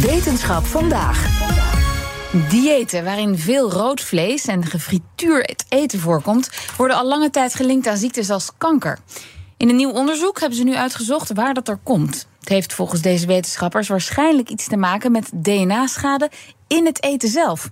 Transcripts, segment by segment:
Wetenschap vandaag. Diëten waarin veel rood vlees en gefrituurd eten voorkomt, worden al lange tijd gelinkt aan ziektes als kanker. In een nieuw onderzoek hebben ze nu uitgezocht waar dat er komt. Het heeft volgens deze wetenschappers waarschijnlijk iets te maken met DNA-schade in het eten zelf.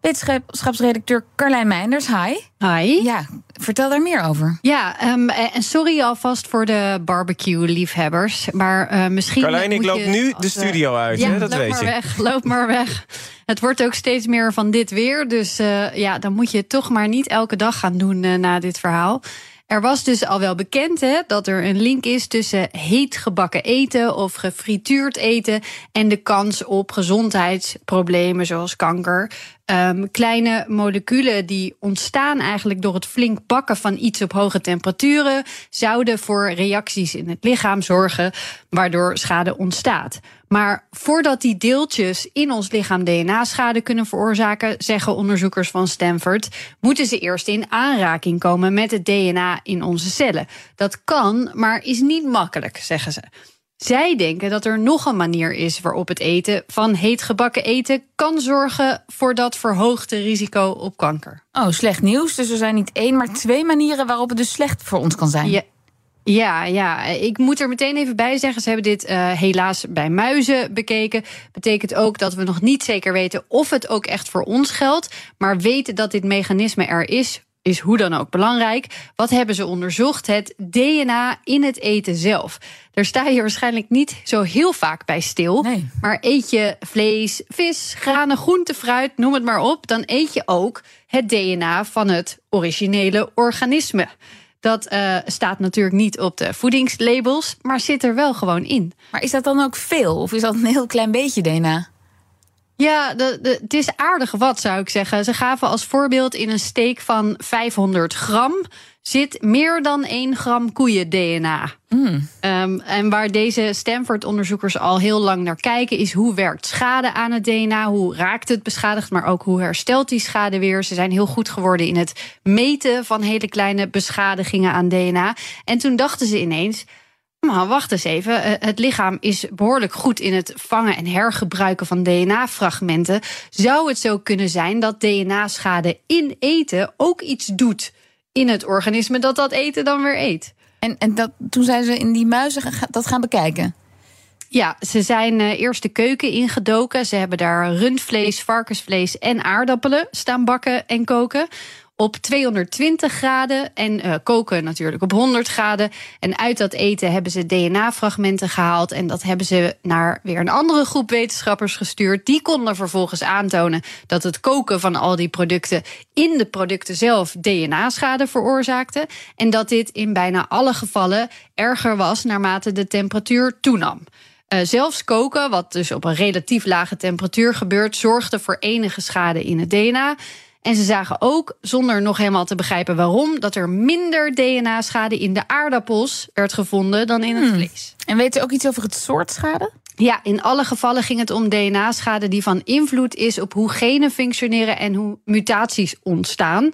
Wetenschapsredacteur Carlijn Meinders, hi. Hi. Ja, vertel daar meer over. Ja, um, en sorry alvast voor de barbecue-liefhebbers. Maar uh, misschien. Carlijn, ik loop nu de studio uit, ja, hè? dat loop weet maar je. Weg, loop maar weg. Het wordt ook steeds meer van dit weer. Dus uh, ja, dan moet je het toch maar niet elke dag gaan doen uh, na dit verhaal. Er was dus al wel bekend hè, dat er een link is tussen heet gebakken eten of gefrituurd eten en de kans op gezondheidsproblemen zoals kanker. Um, kleine moleculen die ontstaan eigenlijk door het flink bakken van iets op hoge temperaturen, zouden voor reacties in het lichaam zorgen, waardoor schade ontstaat. Maar voordat die deeltjes in ons lichaam DNA-schade kunnen veroorzaken, zeggen onderzoekers van Stanford, moeten ze eerst in aanraking komen met het DNA in onze cellen. Dat kan, maar is niet makkelijk, zeggen ze. Zij denken dat er nog een manier is waarop het eten van heet gebakken eten kan zorgen voor dat verhoogde risico op kanker. Oh, slecht nieuws. Dus er zijn niet één, maar twee manieren waarop het dus slecht voor ons kan zijn. Ja. Ja, ja, ik moet er meteen even bij zeggen. Ze hebben dit uh, helaas bij muizen bekeken. Betekent ook dat we nog niet zeker weten of het ook echt voor ons geldt. Maar weten dat dit mechanisme er is, is hoe dan ook belangrijk. Wat hebben ze onderzocht? Het DNA in het eten zelf. Daar sta je waarschijnlijk niet zo heel vaak bij stil. Nee. Maar eet je vlees, vis, granen, groente, fruit, noem het maar op, dan eet je ook het DNA van het originele organisme. Dat uh, staat natuurlijk niet op de voedingslabels, maar zit er wel gewoon in. Maar is dat dan ook veel? Of is dat een heel klein beetje DNA? Ja, de, de, het is aardig wat, zou ik zeggen. Ze gaven als voorbeeld in een steek van 500 gram zit meer dan 1 gram koeien-DNA. Mm. Um, en waar deze Stanford-onderzoekers al heel lang naar kijken, is hoe werkt schade aan het DNA? Hoe raakt het beschadigd, maar ook hoe herstelt die schade weer? Ze zijn heel goed geworden in het meten van hele kleine beschadigingen aan DNA. En toen dachten ze ineens. Maar wacht eens even. Het lichaam is behoorlijk goed in het vangen en hergebruiken van DNA-fragmenten. Zou het zo kunnen zijn dat DNA-schade in eten ook iets doet in het organisme dat dat eten dan weer eet? En, en dat, toen zijn ze in die muizen dat gaan bekijken? Ja, ze zijn uh, eerst de keuken ingedoken. Ze hebben daar rundvlees, varkensvlees en aardappelen staan bakken en koken op 220 graden en uh, koken natuurlijk op 100 graden. En uit dat eten hebben ze DNA-fragmenten gehaald. En dat hebben ze naar weer een andere groep wetenschappers gestuurd. Die konden vervolgens aantonen dat het koken van al die producten in de producten zelf DNA-schade veroorzaakte. En dat dit in bijna alle gevallen erger was naarmate de temperatuur toenam. Uh, zelfs koken, wat dus op een relatief lage temperatuur gebeurt, zorgde voor enige schade in het DNA. En ze zagen ook, zonder nog helemaal te begrijpen waarom, dat er minder DNA-schade in de aardappels werd gevonden dan in het Hmm. vlees. En weten ze ook iets over het soort schade? Ja, in alle gevallen ging het om DNA-schade die van invloed is op hoe genen functioneren en hoe mutaties ontstaan.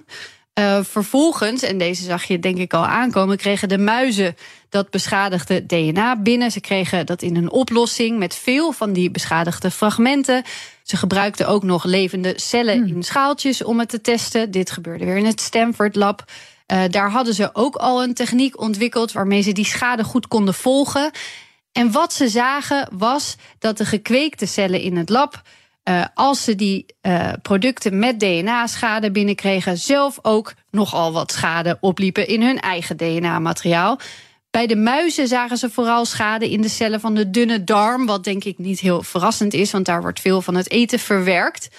Uh, vervolgens, en deze zag je denk ik al aankomen, kregen de muizen dat beschadigde DNA binnen. Ze kregen dat in een oplossing met veel van die beschadigde fragmenten. Ze gebruikten ook nog levende cellen Hmm. in schaaltjes om het te testen. Dit gebeurde weer in het Stanford Lab. Uh, daar hadden ze ook al een techniek ontwikkeld waarmee ze die schade goed konden volgen. En wat ze zagen was dat de gekweekte cellen in het lab. Uh, als ze die uh, producten met DNA-schade binnenkregen, zelf ook nogal wat schade opliepen in hun eigen DNA-materiaal. Bij de muizen zagen ze vooral schade in de cellen van de dunne darm, wat denk ik niet heel verrassend is, want daar wordt veel van het eten verwerkt.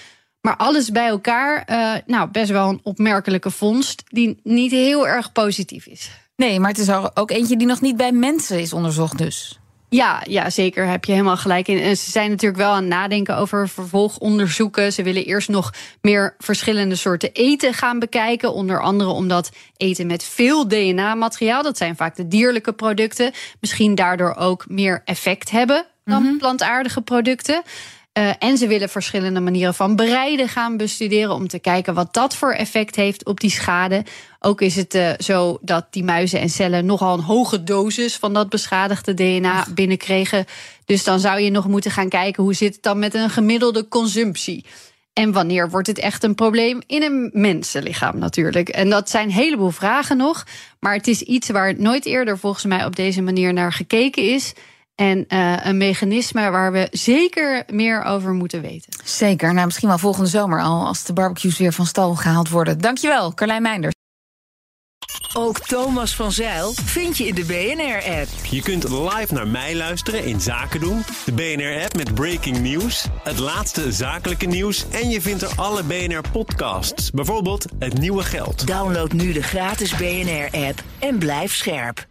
Maar alles bij elkaar, uh, nou, best wel een opmerkelijke vondst, die niet heel erg positief is. Nee, maar het is ook eentje die nog niet bij mensen is onderzocht, dus. Ja, ja, zeker. Heb je helemaal gelijk in. En ze zijn natuurlijk wel aan het nadenken over vervolgonderzoeken. Ze willen eerst nog meer verschillende soorten eten gaan bekijken. Onder andere omdat eten met veel DNA-materiaal, dat zijn vaak de dierlijke producten, misschien daardoor ook meer effect hebben dan mm -hmm. plantaardige producten. Uh, en ze willen verschillende manieren van bereiden gaan bestuderen om te kijken wat dat voor effect heeft op die schade. Ook is het uh, zo dat die muizen en cellen nogal een hoge dosis van dat beschadigde DNA binnenkregen. Dus dan zou je nog moeten gaan kijken hoe zit het dan met een gemiddelde consumptie. En wanneer wordt het echt een probleem in een mensenlichaam natuurlijk? En dat zijn een heleboel vragen nog. Maar het is iets waar nooit eerder volgens mij op deze manier naar gekeken is. En uh, een mechanisme waar we zeker meer over moeten weten. Zeker. Nou, misschien wel volgende zomer al, als de barbecues weer van stal gehaald worden. Dankjewel, Carlijn Meinders. Ook Thomas van Zeil vind je in de BNR-app. Je kunt live naar mij luisteren in Zaken doen. De BNR-app met breaking news, het laatste zakelijke nieuws... en je vindt er alle BNR-podcasts, bijvoorbeeld Het Nieuwe Geld. Download nu de gratis BNR-app en blijf scherp.